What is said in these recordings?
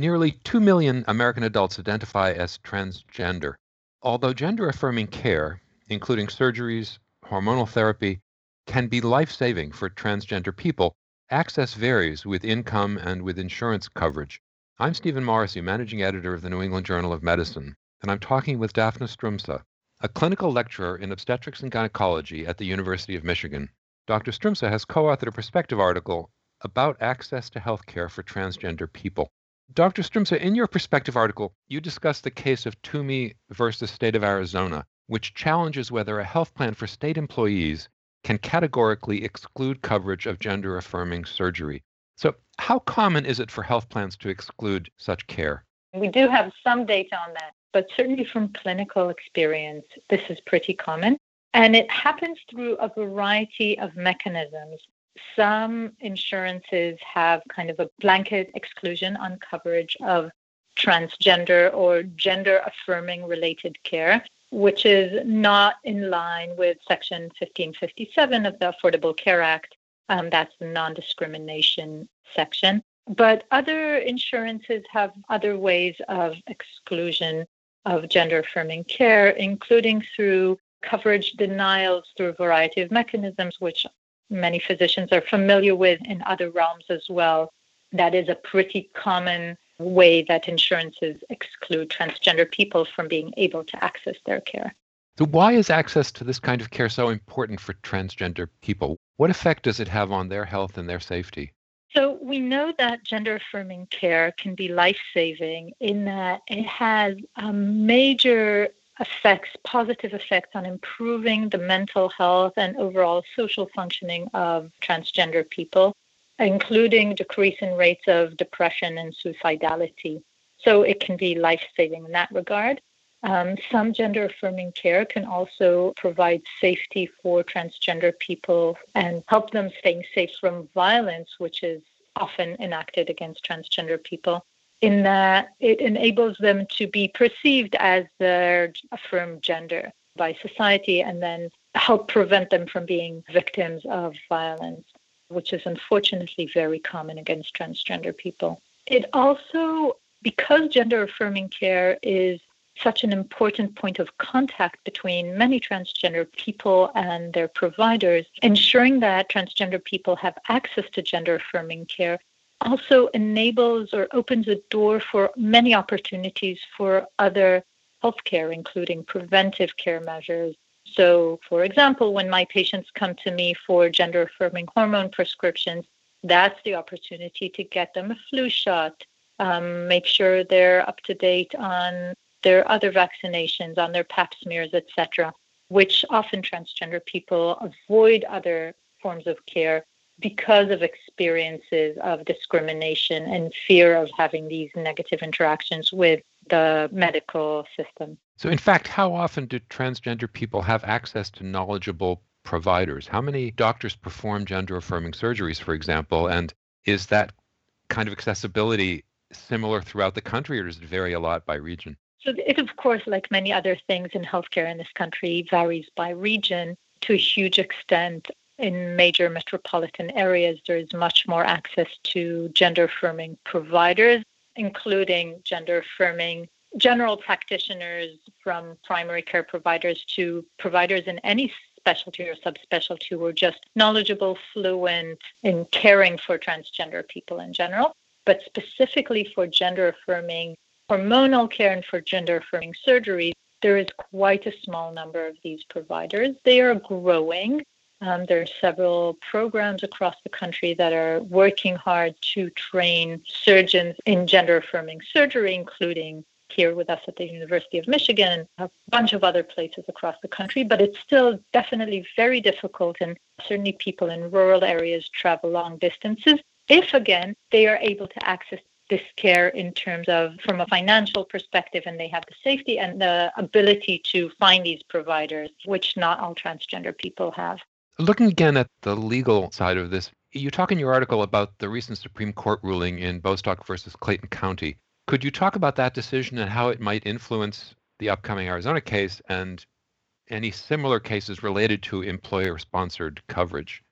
Nearly 2 million American adults identify as transgender. Although gender affirming care, including surgeries, hormonal therapy, can be life saving for transgender people, access varies with income and with insurance coverage. I'm Stephen Morrissey, managing editor of the New England Journal of Medicine, and I'm talking with Daphna Stroumsa, a clinical lecturer in obstetrics and gynecology at the University of Michigan. Dr. Stroumsa has co authored a perspective article about access to health care for transgender people. Dr. Stroumsa, in your perspective article, you discuss the case of Toomey versus State of Arizona, which challenges whether a health plan for state employees can categorically exclude coverage of gender affirming surgery. So, how common is it for health plans to exclude such care? We do have some data on that, but certainly from clinical experience, this is pretty common. And it happens through a variety of mechanisms. Some insurances have kind of a blanket exclusion on coverage of transgender or gender affirming related care, which is not in line with Section 1557 of the Affordable Care Act. Um, that's the non discrimination section. But other insurances have other ways of exclusion of gender affirming care, including through coverage denials through a variety of mechanisms, which many physicians are familiar with in other realms as well. That is a pretty common way that insurances exclude transgender people from being able to access their care. So, why is access to this kind of care so important for transgender people? What effect does it have on their health and their safety? So, we know that gender affirming care can be life saving in that it has a major effects, positive effects on improving the mental health and overall social functioning of transgender people, including decrease in rates of depression and suicidality. So it can be life saving in that regard. Um, some gender affirming care can also provide safety for transgender people and help them staying safe from violence, which is often enacted against transgender people in that it enables them to be perceived as uh, their affirmed gender by society and then help prevent them from being victims of violence, which is unfortunately very common against transgender people. It also, because gender affirming care is such an important point of contact between many transgender people and their providers, ensuring that transgender people have access to gender affirming care also enables or opens a door for many opportunities for other healthcare, including preventive care measures. So, for example, when my patients come to me for gender affirming hormone prescriptions, that's the opportunity to get them a flu shot, um, make sure they're up to date on their other vaccinations, on their pap smears, etc., which often transgender people avoid other forms of care because of experiences of discrimination and fear of having these negative interactions with the medical system. So, in fact, how often do transgender people have access to knowledgeable providers? How many doctors perform gender affirming surgeries, for example? And is that kind of accessibility similar throughout the country, or does it vary a lot by region? So, it, of course, like many other things in healthcare in this country, varies by region to a huge extent in major metropolitan areas, there is much more access to gender affirming providers, including gender affirming general practitioners from primary care providers to providers in any specialty or subspecialty who are just knowledgeable, fluent in caring for transgender people in general, but specifically for gender affirming hormonal care and for gender affirming surgery. There is quite a small number of these providers. They are growing. Um, there are several programs across the country that are working hard to train surgeons in gender affirming surgery, including here with us at the University of Michigan, and a bunch of other places across the country, but it's still definitely very difficult. And certainly people in rural areas travel long distances. If, again, they are able to access this care in terms of from a financial perspective and they have the safety and the ability to find these providers, which not all transgender people have. Looking again at the legal side of this, you talk in your article about the recent Supreme Court ruling in Bostock versus Clayton County. Could you talk about that decision and how it might influence the upcoming Arizona case and any similar cases related to employer sponsored coverage?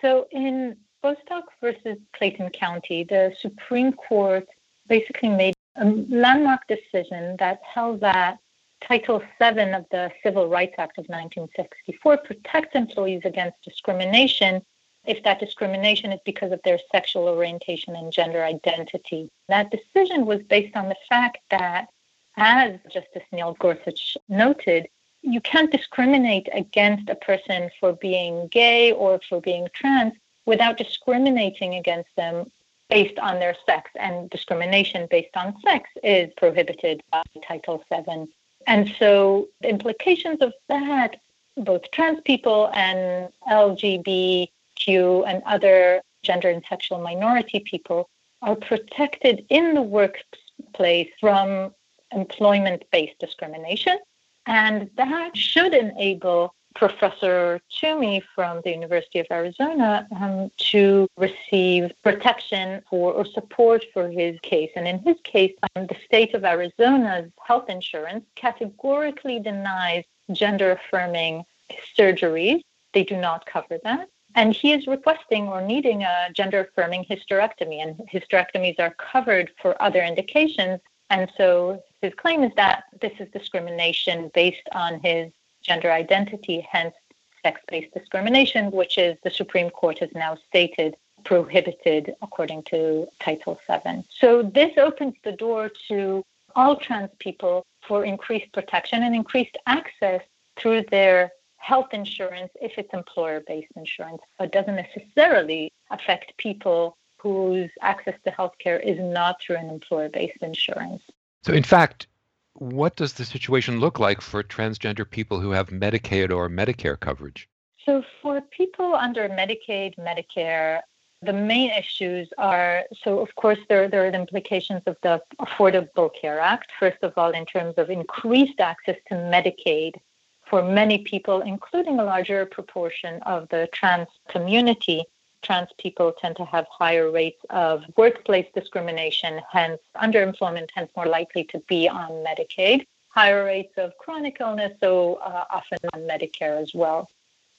So, in Bostock versus Clayton County, the Supreme Court basically made a landmark decision that held that Title VII of the Civil Rights Act of 1964 protects employees against discrimination if that discrimination is because of their sexual orientation and gender identity. That decision was based on the fact that, as Justice Neil Gorsuch noted, you can't discriminate against a person for being gay or for being trans without discriminating against them based on their sex. And discrimination based on sex is prohibited by Title VII and so the implications of that, both trans people and LGBTQ and other gender and sexual minority people, are protected in the workplace from employment based discrimination. And that should enable Professor Toomey from the University of Arizona um, to receive protection for or support for his case. And in his case, um, the state of Arizona's health insurance categorically denies gender affirming surgeries. They do not cover that. And he is requesting or needing a gender affirming hysterectomy, and hysterectomies are covered for other indications. And so his claim is that this is discrimination based on his gender identity, hence sex based discrimination, which is the Supreme Court has now stated prohibited according to Title VII. So this opens the door to all trans people for increased protection and increased access through their health insurance if it's employer based insurance. It doesn't necessarily affect people whose access to healthcare is not through an employer based insurance. So, in fact, what does the situation look like for transgender people who have Medicaid or Medicare coverage? So, for people under Medicaid, Medicare, the main issues are so, of course, there, there are the implications of the Affordable Care Act. First of all, in terms of increased access to Medicaid for many people, including a larger proportion of the trans community trans people tend to have higher rates of workplace discrimination, hence underemployment, hence more likely to be on Medicaid, higher rates of chronic illness, so uh, often on Medicare as well.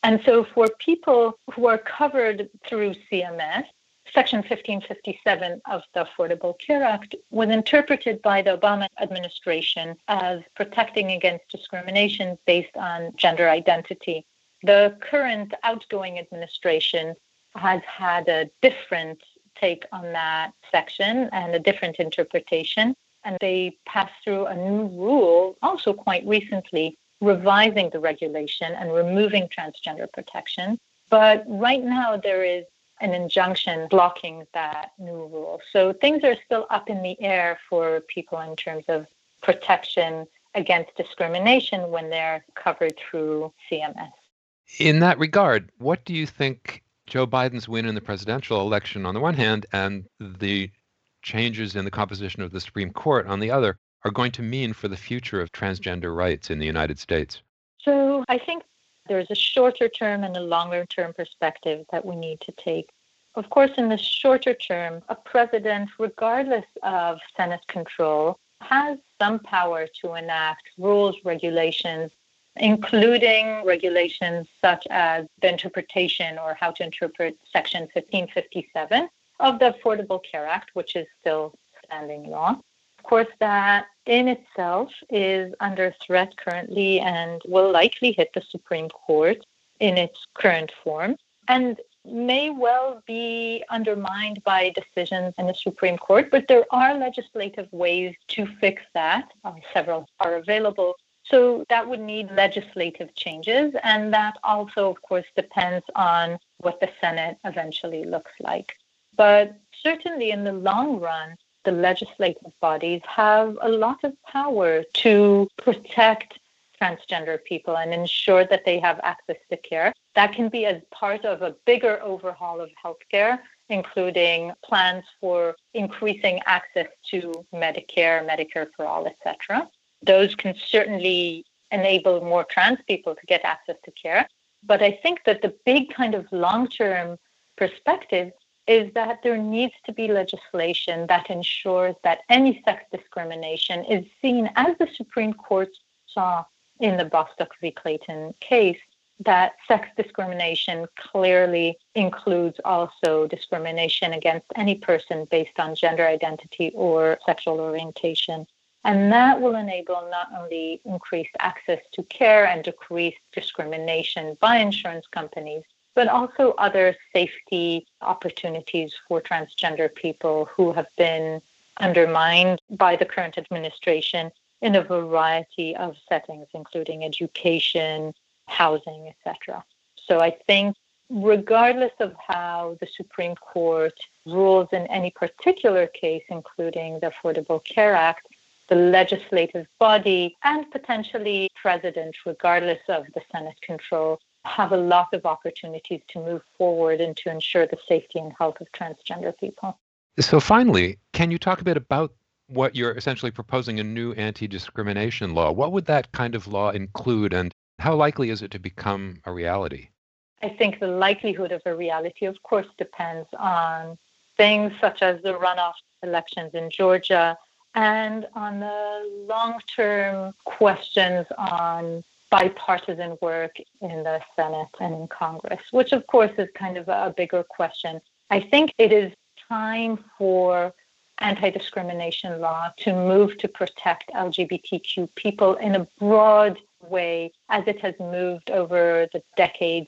And so for people who are covered through CMS, Section 1557 of the Affordable Care Act was interpreted by the Obama administration as protecting against discrimination based on gender identity. The current outgoing administration has had a different take on that section and a different interpretation. And they passed through a new rule also quite recently, revising the regulation and removing transgender protection. But right now, there is an injunction blocking that new rule. So things are still up in the air for people in terms of protection against discrimination when they're covered through CMS. In that regard, what do you think Joe Biden's win in the presidential election on the one hand and the changes in the composition of the Supreme Court on the other are going to mean for the future of transgender rights in the United States? So I think there's a shorter term and a longer term perspective that we need to take. Of course, in the shorter term, a president, regardless of Senate control, has some power to enact rules, regulations including regulations such as the interpretation or how to interpret Section 1557 of the Affordable Care Act, which is still standing law. Of course, that in itself is under threat currently and will likely hit the Supreme Court in its current form and may well be undermined by decisions in the Supreme Court, but there are legislative ways to fix that. Uh, several are available so that would need legislative changes, and that also, of course, depends on what the Senate eventually looks like. But certainly in the long run, the legislative bodies have a lot of power to protect transgender people and ensure that they have access to care. That can be as part of a bigger overhaul of healthcare, including plans for increasing access to Medicare, Medicare for all, etc those can certainly enable more trans people to get access to care. But I think that the big kind of long term perspective is that there needs to be legislation that ensures that any sex discrimination is seen, as the Supreme Court saw in the Bostock v. Clayton case, that sex discrimination clearly includes also discrimination against any person based on gender identity or sexual orientation. And that will enable not only increased access to care and decreased discrimination by insurance companies, but also other safety opportunities for transgender people who have been undermined by the current administration in a variety of settings, including education, housing, etc. So I think, regardless of how the Supreme Court rules in any particular case, including the Affordable Care Act, the legislative body and potentially president, regardless of the Senate control, have a lot of opportunities to move forward and to ensure the safety and health of transgender people. So, finally, can you talk a bit about what you're essentially proposing a new anti discrimination law? What would that kind of law include, and how likely is it to become a reality? I think the likelihood of a reality, of course, depends on things such as the runoff elections in Georgia and on the long term questions on bipartisan work in the Senate and in Congress, which of course is kind of a bigger question. I think it is time for anti discrimination law to move to protect LGBTQ people in a broad way as it has moved over the decades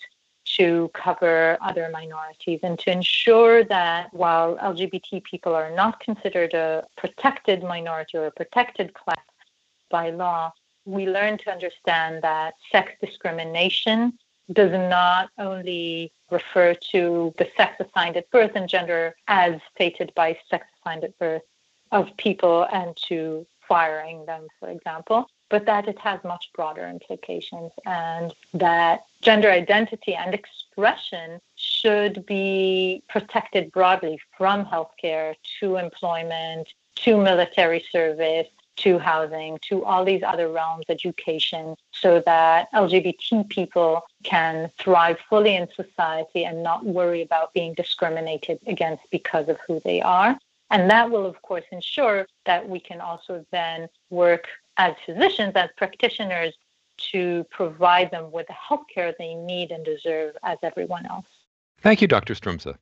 to cover other minorities and to ensure that while LGBT people are not considered a protected minority or a protected class by law, we learn to understand that sex discrimination does not only refer to the sex assigned at birth and gender as stated by sex assigned at birth of people and to firing them, for example, but that it has much broader implications and that gender identity and expression should be protected broadly from healthcare to employment to military service to housing, to all these other realms, education, so that LGBT people can thrive fully in society and not worry about being discriminated against because of who they are. And that will, of course, ensure that we can also then work as physicians, as practitioners, to provide them with the health care they need and deserve as everyone else. Thank you, Dr. Stroumsa.